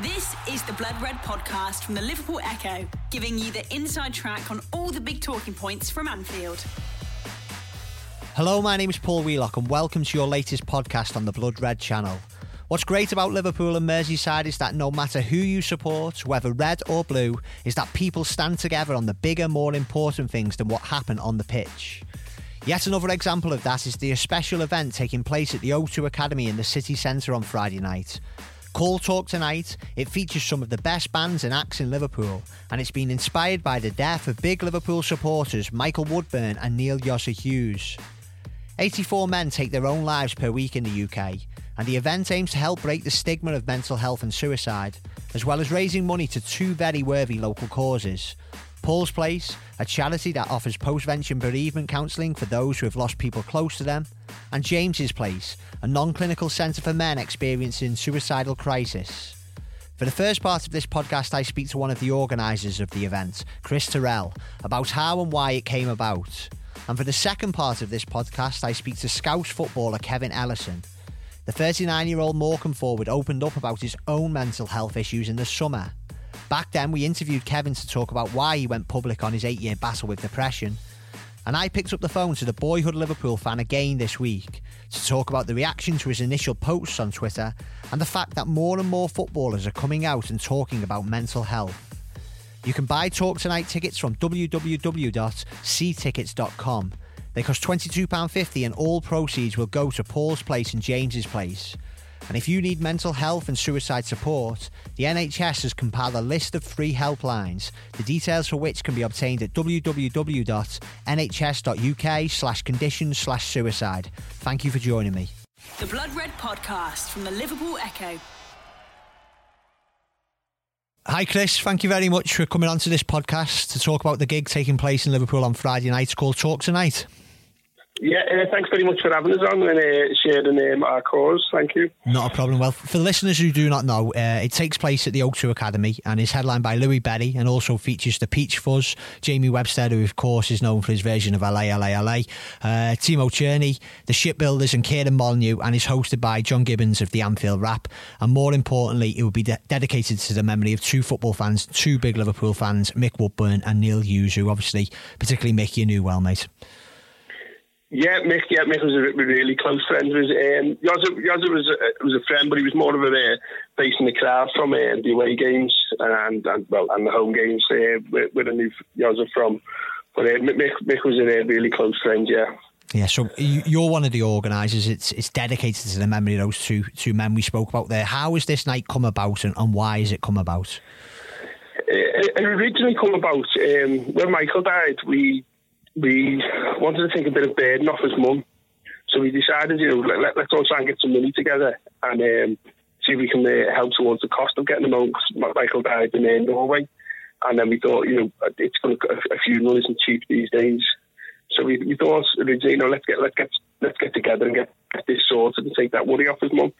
This is the Blood Red podcast from the Liverpool Echo, giving you the inside track on all the big talking points from Anfield. Hello, my name is Paul Wheelock, and welcome to your latest podcast on the Blood Red channel. What's great about Liverpool and Merseyside is that no matter who you support, whether red or blue, is that people stand together on the bigger, more important things than what happened on the pitch. Yet another example of that is the special event taking place at the O2 Academy in the city centre on Friday night. Call Talk tonight, it features some of the best bands and acts in Liverpool, and it's been inspired by the death of big Liverpool supporters Michael Woodburn and Neil Yosser Hughes. 84 men take their own lives per week in the UK, and the event aims to help break the stigma of mental health and suicide, as well as raising money to two very worthy local causes. Paul's Place, a charity that offers post-vention bereavement counselling for those who have lost people close to them, and James's Place, a non-clinical centre for men experiencing suicidal crisis. For the first part of this podcast, I speak to one of the organisers of the event, Chris Terrell, about how and why it came about. And for the second part of this podcast, I speak to Scouse footballer Kevin Ellison. The 39 year old Morecambe forward opened up about his own mental health issues in the summer. Back then, we interviewed Kevin to talk about why he went public on his eight year battle with depression. And I picked up the phone to the boyhood Liverpool fan again this week to talk about the reaction to his initial posts on Twitter and the fact that more and more footballers are coming out and talking about mental health. You can buy Talk Tonight tickets from www.seetickets.com. They cost £22.50 and all proceeds will go to Paul's Place and James's Place. And if you need mental health and suicide support, the NHS has compiled a list of free helplines, the details for which can be obtained at www.nhs.uk slash conditions slash suicide. Thank you for joining me. The Blood Red podcast from the Liverpool Echo. Hi, Chris. Thank you very much for coming on to this podcast to talk about the gig taking place in Liverpool on Friday night. Called Talk Tonight. Yeah, uh, thanks very much for having us on and uh, sharing um, our cause. Thank you. Not a problem. Well, for the listeners who do not know, uh, it takes place at the O2 Academy and is headlined by Louis Berry and also features the Peach Fuzz, Jamie Webster, who of course is known for his version of LA, LA, LA, uh, Timo Cherney, the Shipbuilders, and Kieran Molyneux, and is hosted by John Gibbons of the Anfield Wrap. And more importantly, it will be de- dedicated to the memory of two football fans, two big Liverpool fans, Mick Woodburn and Neil Hughes, who obviously, particularly Mick, you knew well, mate. Yeah, Mick. Yeah, Mick was a really close friend. Was um, Yozza, Yozza was a, was a friend, but he was more of a uh, face in the crowd from uh, the away games and, and well and the home games uh, where, where I knew Yozza from. But uh, Mick, Mick was a uh, really close friend. Yeah. Yeah, so you're one of the organisers. It's it's dedicated to the memory of those two two men we spoke about there. How has this night come about, and, and why has it come about? It, it originally come about um, when Michael died. We we wanted to take a bit of burden off his mum. So we decided, you know, let, us all try and get some money together and um, see if we can uh, help towards the cost of getting him home because Michael died in uh, Norway. And then we thought, you know, it's going to, a funeral isn't cheap these days. So we, we thought you know, let's get let's get let's get together and get, get this sorted and take that worry off his mum.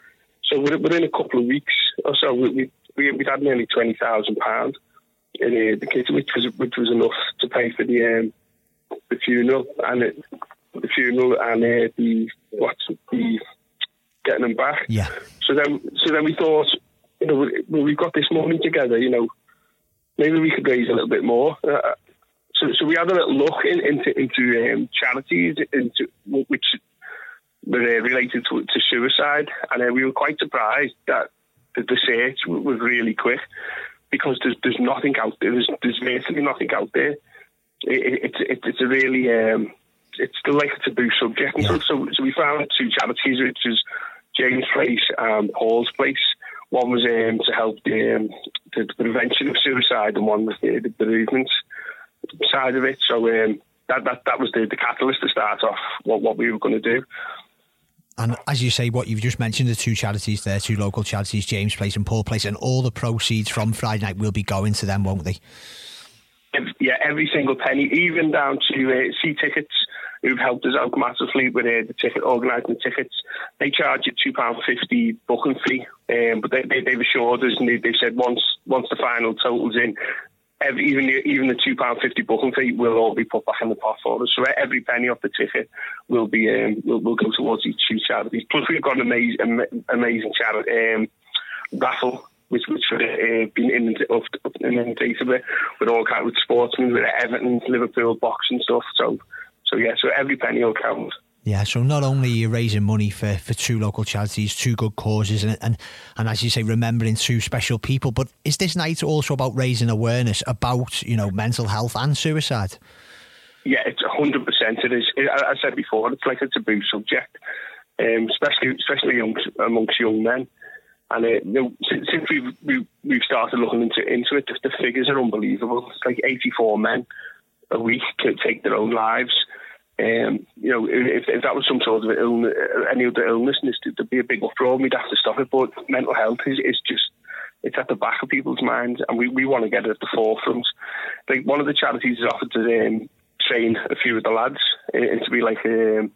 So within a couple of weeks or so, we we we had nearly twenty thousand pounds in uh, the kitchen, which was which was enough to pay for the um, the funeral and it, the funeral and uh, the what's the getting them back. Yeah. So then, so then we thought, you know, well, we've got this money together. You know, maybe we could raise a little bit more. Uh, so, so we had a little look in, into into um, charities, into which were uh, related to, to suicide, and uh, we were quite surprised that the, the search was really quick because there's there's nothing out there. There's there's virtually nothing out there it, it, it's a really um, it's still like a taboo subject. And yeah. so, so we found two charities, which is James Place and Paul's Place. One was um, to help the, um, the, prevention of suicide, and one was the, the bereavement side of it. So um, that, that that was the, the catalyst to start off what, what we were going to do. And as you say, what you've just mentioned, the two charities there, two local charities, James Place and Paul Place, and all the proceeds from Friday night will be going to them, won't they? Yeah, every single penny, even down to uh, See Tickets, who've helped us out massively with uh, the ticket organising tickets. They charge you two pound fifty booking fee, um, but they, they, have assured us and they, have said once once the final totals in, every, even the, even the two pound fifty booking fee will all be put back in the pot for us. So every penny off the ticket will be um, will, will go towards each two charities. Plus we've got an amazing amazing charity um, raffle which, which of uh, been inundated with, with all kinds of sportsmen, with Everton, Liverpool, boxing stuff. So, so yeah, so every penny will count. Yeah, so not only you're you raising money for, for two local charities, two good causes, and, and and as you say, remembering two special people, but is this night also about raising awareness about you know mental health and suicide? Yeah, it's hundred percent. It is. As I said before, it's like a taboo subject, um, especially especially amongst, amongst young men. And uh, you know, since, we've, we've, started looking into into it, the figures are unbelievable. It's like 84 men a week could take their own lives. Um, you know, if, if that was some sort of illness, any other illness, there'd be a big uproar. We'd have to stop it. But mental health is, is just it's at the back of people's minds, and we, we want to get it at the forefront. Like one of the charities has offered to um, train a few of the lads uh, to be like um,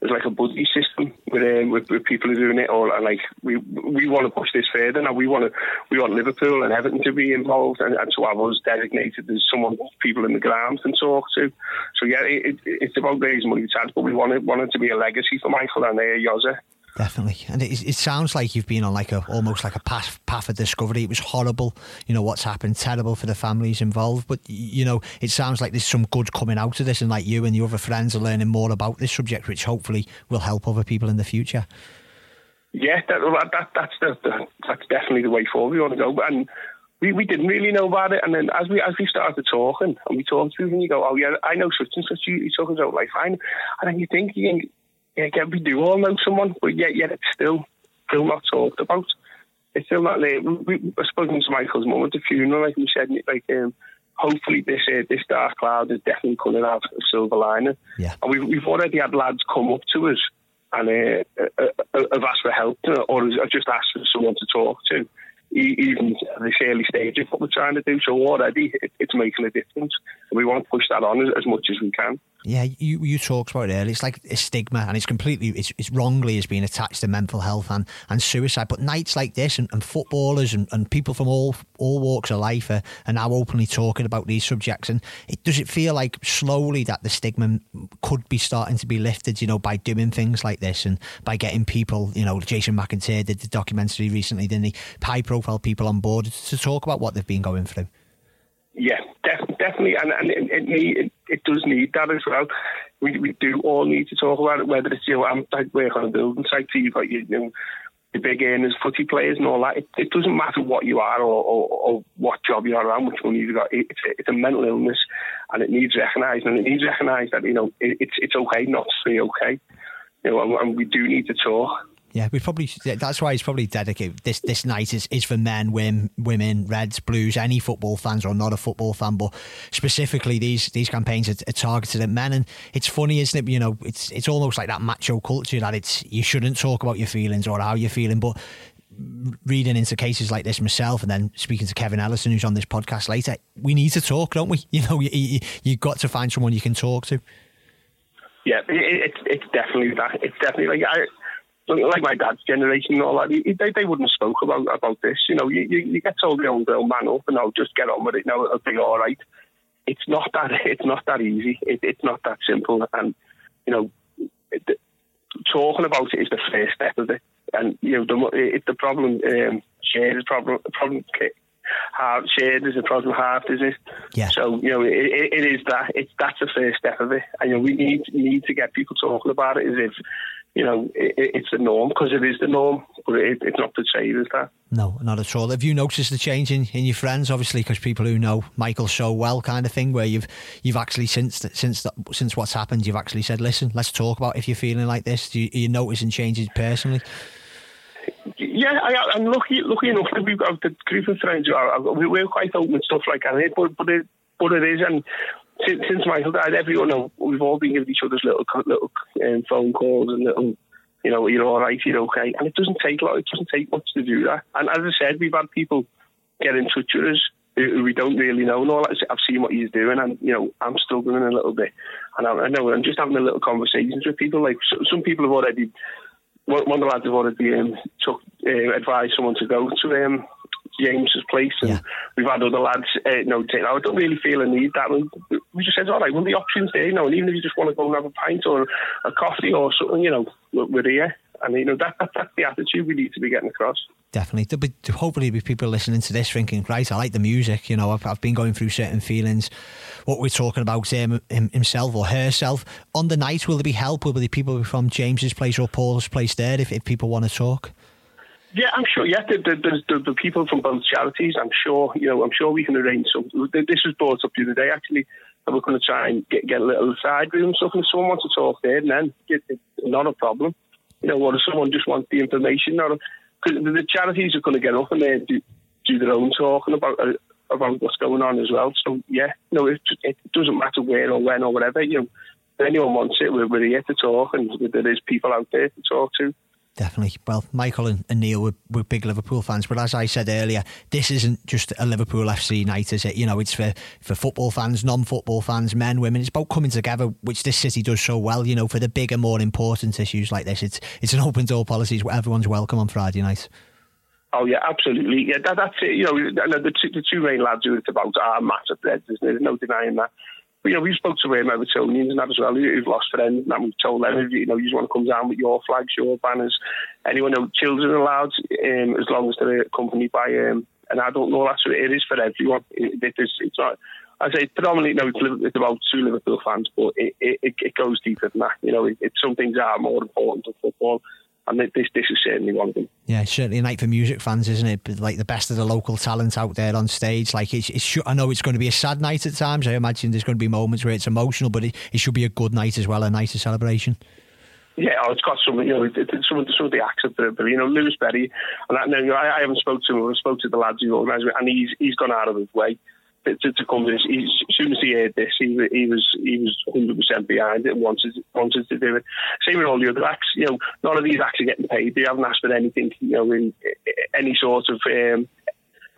there's like a buddy system with, um, with, with people who are doing it. Or like we we want to push this further now. We want to we want Liverpool and Everton to be involved, and, and so I was designated as someone people in the ground can talk to. So yeah, it, it, it's about raising money but we want it want it to be a legacy for Michael and uh, Yoza. Definitely, and it, it sounds like you've been on like a almost like a path path of discovery. It was horrible, you know what's happened, terrible for the families involved. But you know, it sounds like there's some good coming out of this, and like you and the other friends are learning more about this subject, which hopefully will help other people in the future. Yeah, that, that that's the, the, that's definitely the way forward we want to go. And we, we didn't really know about it, and then as we as we started talking, and we talked to through, and you go, oh yeah, I know such and such. You, you talk about like fine, and then you think you yeah, we do all know someone, but yet, yet it's still still not talked about. It's still not there. We, I spoke to Michael's mum at the funeral, like we said, like um, hopefully this uh, this dark cloud is definitely coming out a silver lining. Yeah. And we've, we've already had lads come up to us and uh, uh, uh have asked for help or just asked for someone to talk to even at this early stage of what we're trying to do. So already it, it's making a difference. And we want to push that on as, as, much as we can. Yeah, you you talked about it earlier. It's like a stigma, and it's completely it's, it's wrongly is being attached to mental health and, and suicide. But nights like this, and, and footballers and, and people from all all walks of life are, are now openly talking about these subjects. And it does it feel like slowly that the stigma could be starting to be lifted, you know, by doing things like this and by getting people, you know, Jason McAteer did the documentary recently, didn't he? High profile people on board to talk about what they've been going through. Yeah, def- definitely, and and it, it, need, it, does need that as well. We we do all need to talk about it. Whether it's you know I'm work on a building site, so you've got you know the big earners, footy players, and all that. It, it doesn't matter what you are or, or, or what job you are, how much money you've got. It's a, it's a mental illness, and it needs recognised, and it needs recognised that you know it, it's it's okay not to be okay. You know, and, and we do need to talk. Yeah, we probably that's why it's probably dedicated. This this night is, is for men, women, women, Reds, Blues, any football fans or not a football fan, but specifically these these campaigns are, are, targeted at men. And it's funny, isn't it? You know, it's it's almost like that macho culture that it's you shouldn't talk about your feelings or how you're feeling, but reading into cases like this myself and then speaking to Kevin Ellison who's on this podcast later we need to talk don't we you know you, you, you've got to find someone you can talk to yeah it, it, it's definitely that it's definitely like I like my dad's generation and all that, they, they wouldn't have spoke about about this. You know, you, you, you get told your own girl man up and I'll just get on with it. Now it'll be all right. It's not that. It's not that easy. It, it's not that simple. And you know, it, talking about it is the first step of it. And you know, the it, the problem um, shared is problem problem half shared is a problem half is it? Yeah. So you know, it, it is that. It's that's the first step of it. And you know, we need need to get people talking about it as if you know, it, it's the norm because it is the norm, but it, it's not say as that. No, not at all. Have you noticed the change in, in your friends? Obviously, because people who know Michael so well, kind of thing, where you've you've actually since since since what's happened, you've actually said, "Listen, let's talk about if you're feeling like this." Do you, are you noticing changes personally? Yeah, I, am lucky. Lucky enough that we've got the group of friends. We're quite open and stuff like that. But but it but it is, and since, since Michael died, everyone we've all been giving each other's little little um, phone calls and little, you know, you're all right, you're okay, and it doesn't take a lot. It doesn't take much to do that. And as I said, we've had people get in touch with us who we don't really know and all that. I've seen what he's doing, and you know, I'm struggling a little bit, and I, I know I'm just having a little conversations with people. Like some people have already. One of the lads have already um, took uh, advised someone to go to um, James's place, and yeah. we've had other lads, uh, you know, I don't really feel a need that. We just said, all right, well, the options there, you know, and even if you just want to go and have a pint or a coffee or something, you know, we're here. And you know that, that that's the attitude we need to be getting across. Definitely. There'll be, hopefully, be people listening to this thinking, right, I like the music. You know, I've, I've been going through certain feelings. What we're talking about, um, himself or herself. On the night, will there be help? Will there be people from James's place or Paul's place there if, if people want to talk? Yeah, I'm sure. Yeah, there's the, the, the, people from both charities. I'm sure. You know, I'm sure we can arrange some. This was brought up the other day, actually. And we're going to try and get, get a little side room stuff, and someone wants to talk there, and then it's not a problem. You know, or if someone just wants the information, or because the charities are going to get up and they do, do their own talking about uh, about what's going on as well. So yeah, no, it, it doesn't matter where or when or whatever. You know, if anyone wants it, we're, we're here to talk, and there is people out there to talk to. Definitely. Well, Michael and, and Neil were, were, big Liverpool fans, but as I said earlier, this isn't just a Liverpool FC night, is it? You know, it's for, for football fans, non football fans, men, women. It's about coming together, which this city does so well. You know, for the bigger, more important issues like this, it's it's an open door policy. everyone's welcome on Friday night. Oh yeah, absolutely. Yeah, that, that's it. You know, the two, the two main lads who it's about are massive isn't? There's no denying that you know, we spoke to um, Evertonians and that as well, who've lost friends, and we've told them, you know, you just want to come down with your flags, your banners, anyone, know, children allowed, um, as long as they're accompanied by um, an adult, no, that's what it is for everyone. It, it is, it's not, I say predominantly, no, it's, it's about two Liverpool fans, but it, it, it goes deeper than that. You know, it, it, some things are more important than football and this this is certainly one of them. Yeah, certainly a night for music fans, isn't it? Like the best of the local talent out there on stage. Like it's, it's I know it's going to be a sad night at times. I imagine there's going to be moments where it's emotional, but it, it should be a good night as well, a night of celebration. Yeah, oh, it's got some, you know, it, it, some, of the, some of the acts of the, you know, Louis Berry, and you know, I, I haven't spoken to him, I spoke to the lads who organised it, and he's he's gone out of his way to, to come to this. He, as soon as he heard this, he, he was he was 100 percent behind it and wanted wanted to do it. Same with all the other acts. You know, none of these acts are getting paid. They haven't asked for anything. You know, in any sort of um,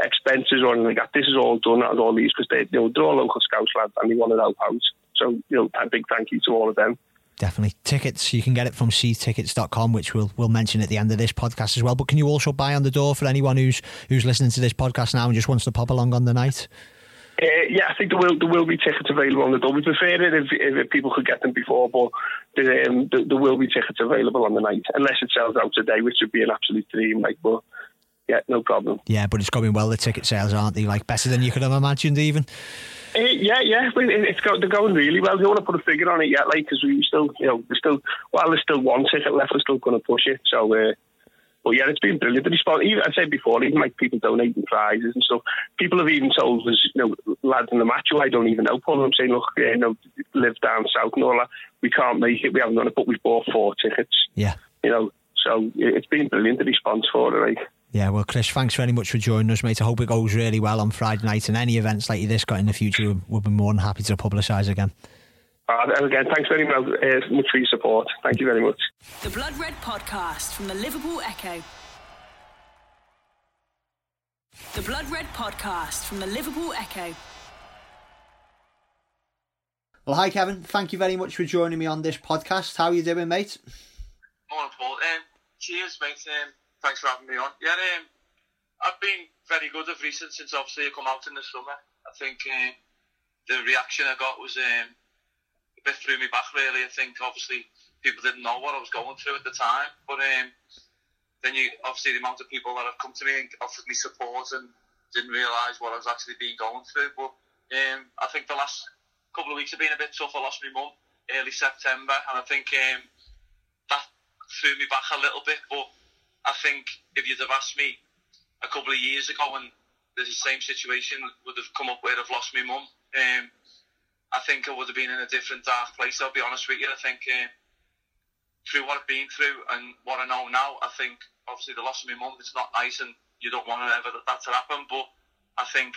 expenses or anything like that. This is all done out of all these because they you know they're all local Scouse lads and they want to help out. So you know, a big thank you to all of them. Definitely. Tickets, you can get it from seetickets.com, which we'll, we'll mention at the end of this podcast as well. But can you also buy on the door for anyone who's who's listening to this podcast now and just wants to pop along on the night? Uh, yeah, I think there will there will be tickets available on the door. We prefer it if, if people could get them before, but there, um, there, there, will be tickets available on the night, unless it sells out today, which would be an absolute dream. Like, but yeah, no problem. Yeah, but it's going well. The ticket sales aren't they like better than you could have imagined, even. Uh, yeah, yeah, it's go, they're going really well. They don't want to put a figure on it yet, like because we still, you know, there's still while there's still one ticket left, we're still going to push it. So. Uh, but yeah, it's been brilliant. The response, even I said before, even like people donating prizes and stuff. People have even told us, you know, lads in the match who I don't even know, Paul, I'm saying, look, you know, live down south and all that. We can't make it. We haven't done it, but we've bought four tickets. Yeah. You know, so it's been brilliant the response for it. Like. Yeah, well, Chris, thanks very much for joining us, mate. I hope it goes really well on Friday night and any events like this got in the future, we'll be more than happy to publicise again. Uh, and again, thanks very much, uh, much for your support. Thank you very much. The Blood Red Podcast from the Liverpool Echo. The Blood Red Podcast from the Liverpool Echo. Well, hi, Kevin. Thank you very much for joining me on this podcast. How are you doing, mate? Morning, Paul. Um, cheers, mate. Um, thanks for having me on. Yeah, um, I've been very good of recent since obviously I come out in the summer. I think uh, the reaction I got was um, bit through me back, really. I think obviously people didn't know what I was going through at the time, but um, then you obviously the amount of people that have come to me and offered me support and didn't realise what I was actually being going through. But um, I think the last couple of weeks have been a bit tough. I lost my mum early September, and I think um, that threw me back a little bit. But I think if you'd have asked me a couple of years ago when the same situation would have come up where I've lost my mum, um, I think I would have been in a different dark place. I'll be honest with you. I think. Um, through what I've been through and what I know now, I think obviously the loss of my mum, it's not nice and you don't want ever that, that to happen. But I think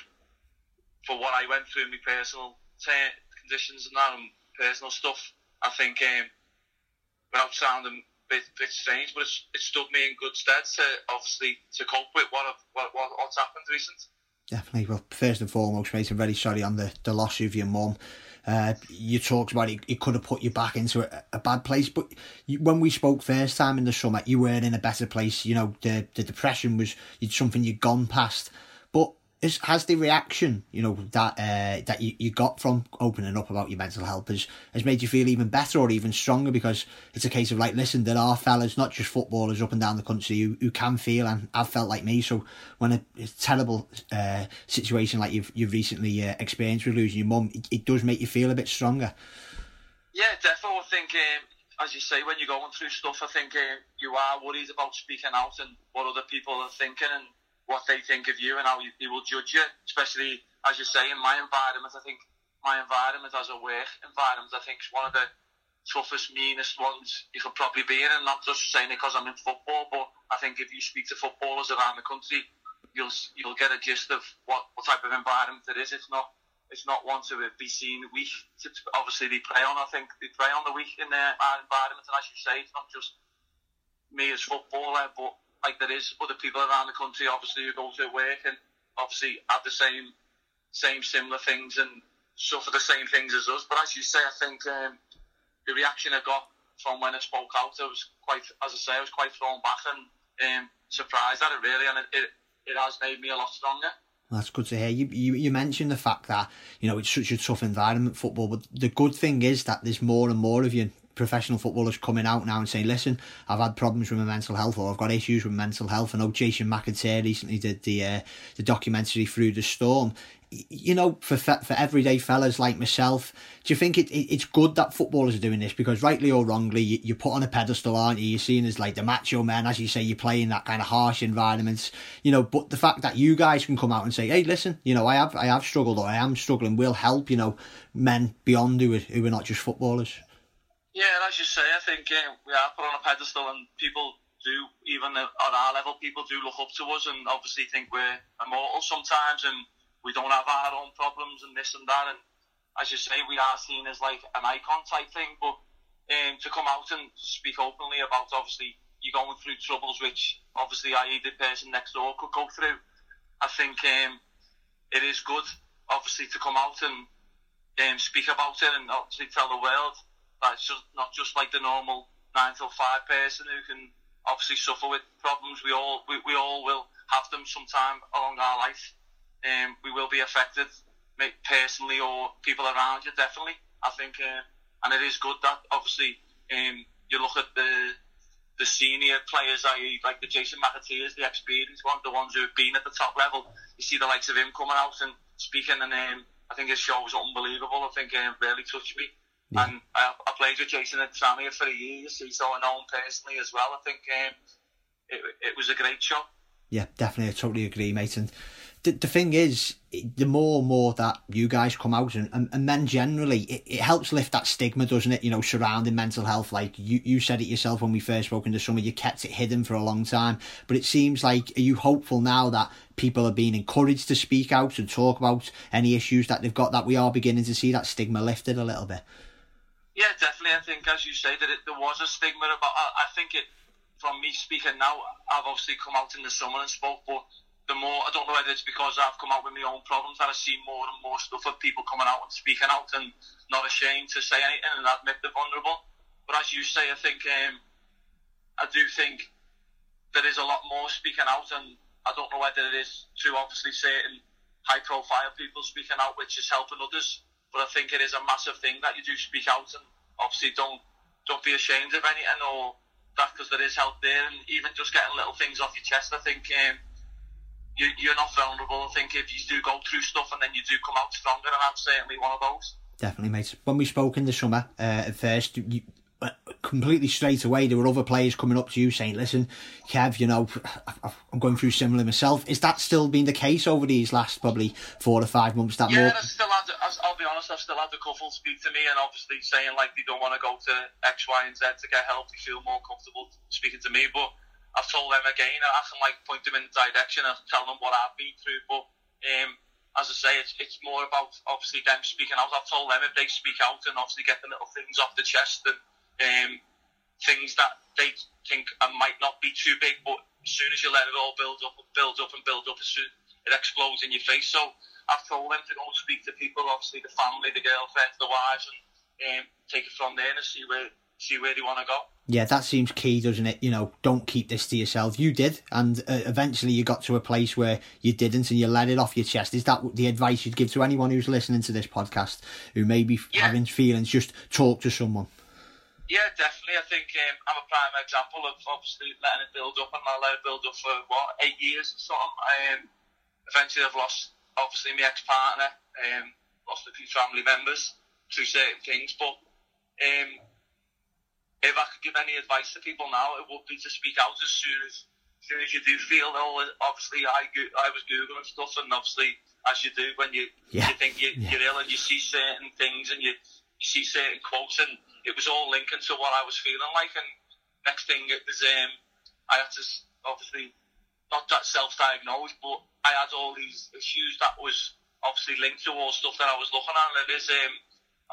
for what I went through, my personal t- conditions and that and personal stuff, I think um, without sounding a bit, bit strange, but it's, it stood me in good stead to obviously to cope with what, I've, what, what what's happened recently. Definitely. Well, first and foremost, mate, I'm very sorry on the, the loss of your mum. Uh, you talked about it, it could have put you back into a, a bad place, but you, when we spoke first time in the summer, you were in a better place. You know, the the depression was something you'd gone past. Is, has the reaction you know that uh, that you, you got from opening up about your mental health has, has made you feel even better or even stronger because it's a case of like listen there are fellas not just footballers up and down the country who, who can feel and I've felt like me. So when a, a terrible uh, situation like you've you've recently uh, experienced with losing your mum it, it, does make you feel a bit stronger. Yeah definitely. I think um, as you say when you're going through stuff I think um, you are worried about speaking out and what other people are thinking and what they think of you and how you, they will judge you, especially as you say in my environment. I think my environment as a work environment, I think is one of the toughest, meanest ones you could probably be in, and not just saying it because I'm in football, but I think if you speak to footballers around the country, you'll you'll get a gist of what, what type of environment it is. It's not it's not one to be seen weak. Obviously, they play on. I think they play on the weak in their environment, and as you say, it's not just me as footballer, but like there is other people around the country, obviously, who go to work and obviously have the same, same similar things and suffer the same things as us. But as you say, I think um, the reaction I got from when I spoke out, I was quite, as I say, I was quite thrown back and um, surprised at it really, and it, it, it has made me a lot stronger. That's good to hear. You, you you mentioned the fact that you know it's such a tough environment football, but the good thing is that there's more and more of you professional footballers coming out now and saying, listen, I've had problems with my mental health or I've got issues with mental health. I know Jason McAteer recently did the uh, the documentary Through the Storm. You know, for for everyday fellas like myself, do you think it, it, it's good that footballers are doing this? Because rightly or wrongly, you, you're put on a pedestal, aren't you? You're seen as like the macho man, as you say, you play in that kind of harsh environments. You know, but the fact that you guys can come out and say, hey, listen, you know, I have I have struggled or I am struggling, will help. You know, men beyond who who are not just footballers. Yeah, and as you say, I think uh, we are put on a pedestal, and people do, even at our level, people do look up to us, and obviously think we're immortal sometimes, and we don't have our own problems and this and that. And as you say, we are seen as like an icon type thing, but um, to come out and speak openly about obviously you're going through troubles, which obviously I, the person next door, could go through. I think um, it is good, obviously, to come out and um, speak about it and obviously tell the world that's just not just like the normal nine till five person who can obviously suffer with problems. We all we, we all will have them sometime along our life. Um, we will be affected, personally or people around you. Definitely, I think, uh, and it is good that obviously um, you look at the the senior players, i.e., like the Jason McAteers, the experienced ones, the ones who have been at the top level. You see the likes of him coming out and speaking, and um, I think his show was unbelievable. I think it um, really touched me. Yeah. And I, I, played with Jason and Sammy for a year, so I know him personally as well. I think um, it, it was a great show. Yeah, definitely. I totally agree, mate. And the, the thing is, the more and more that you guys come out and, and, and men generally, it, it helps lift that stigma, doesn't it? You know, surrounding mental health. Like you, you said it yourself when we first spoke into summer, you kept it hidden for a long time. But it seems like, are you hopeful now that people are being encouraged to speak out and talk about any issues that they've got, that we are beginning to see that stigma lifted a little bit? Yeah, definitely. I think, as you say, that it, there was a stigma about. I, I think it, from me speaking now, I've obviously come out in the summer and spoke, but the more I don't know whether it's because I've come out with my own problems that I see more and more stuff of people coming out and speaking out and not ashamed to say anything and admit they're vulnerable. But as you say, I think um, I do think there is a lot more speaking out, and I don't know whether it is through obviously certain high-profile people speaking out, which is helping others. But I think it is a massive thing that you do speak out and obviously don't don't be ashamed of anything or that because there is help there and even just getting little things off your chest. I think um, you, you're not vulnerable. I think if you do go through stuff and then you do come out stronger, and I'm certainly one of those. Definitely, mate. When we spoke in the summer, uh, at first, you, completely straight away, there were other players coming up to you saying, "Listen, Kev, you know, I'm going through similar myself." Is that still been the case over these last probably four or five months? That yeah, more... I still had. I'll be honest, I've still had a couple speak to me, and obviously saying like they don't want to go to X, Y, and Z to get help. They feel more comfortable speaking to me, but I've told them again. I can like point them in the direction and tell them what I've been through, but. Um, as I say, it's, it's more about obviously them speaking out. I've told them if they speak out and obviously get the little things off the chest and um, things that they think might not be too big, but as soon as you let it all build up, and build up and build up, it explodes in your face. So I've told them to go and speak to people, obviously the family, the girlfriends, the wives, and um, take it from there and see where see where they want to go. Yeah, that seems key, doesn't it? You know, don't keep this to yourself. You did, and uh, eventually you got to a place where you didn't, and you let it off your chest. Is that the advice you'd give to anyone who's listening to this podcast who may be yeah. having feelings? Just talk to someone. Yeah, definitely. I think um, I'm a prime example of obviously letting it build up, and I let it build up for what eight years or something. Um, eventually, I've lost obviously my ex-partner, um, lost a few family members through certain things, but um, if I could give any advice to people now, it would be to speak out as soon as, as soon as you do feel ill. Obviously, I I was googling stuff, and obviously, as you do when you yeah. you think you, yeah. you're ill and you see certain things and you see certain quotes, and it was all linking to what I was feeling like. And next thing it was, um, I had to obviously not that self-diagnosed, but I had all these issues that was obviously linked to all stuff that I was looking at. And it is um,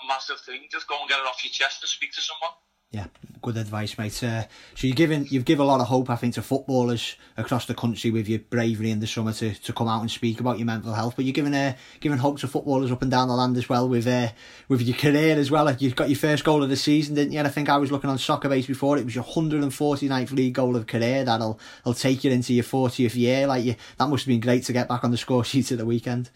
a massive thing. Just go and get it off your chest and speak to someone yeah, good advice, mate. Uh, so you're giving you've given a lot of hope, I think, to footballers across the country with your bravery in the summer to, to come out and speak about your mental health. But you're giving uh, giving hope to footballers up and down the land as well with uh, with your career as well. you've got your first goal of the season, didn't you? And I think I was looking on Soccerbase before. It was your 149th league goal of career that'll will take you into your 40th year. Like you, that must have been great to get back on the score sheet at the weekend.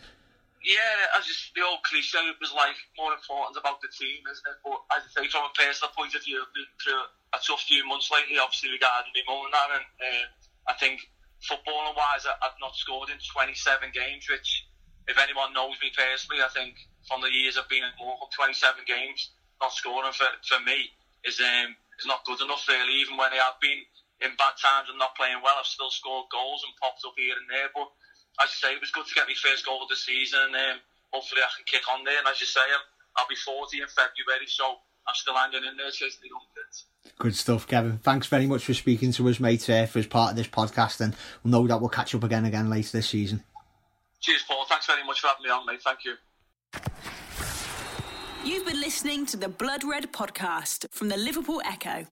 Yeah, as just the old cliche, it was like more important about the team, isn't it? But as I say, from a personal point of view, I've been through a tough few months lately, obviously regarding my mum and that, and uh, I think footballing wise, I've not scored in 27 games, which, if anyone knows me personally, I think from the years I've been in Morecambe, 27 games, not scoring for, for me is um, is not good enough really. Even when I have been in bad times and not playing well, I've still scored goals and popped up here and there, but as you say, it was good to get my first goal of the season. Um, hopefully, I can kick on there. And as you say, I'll be 40 in February, so I'm still hanging in there chasing the young kids. Good stuff, Kevin. Thanks very much for speaking to us, mate, uh, for as part of this podcast, and we'll know that we'll catch up again again later this season. Cheers, Paul. Thanks very much for having me on, mate. Thank you. You've been listening to the Blood Red podcast from the Liverpool Echo.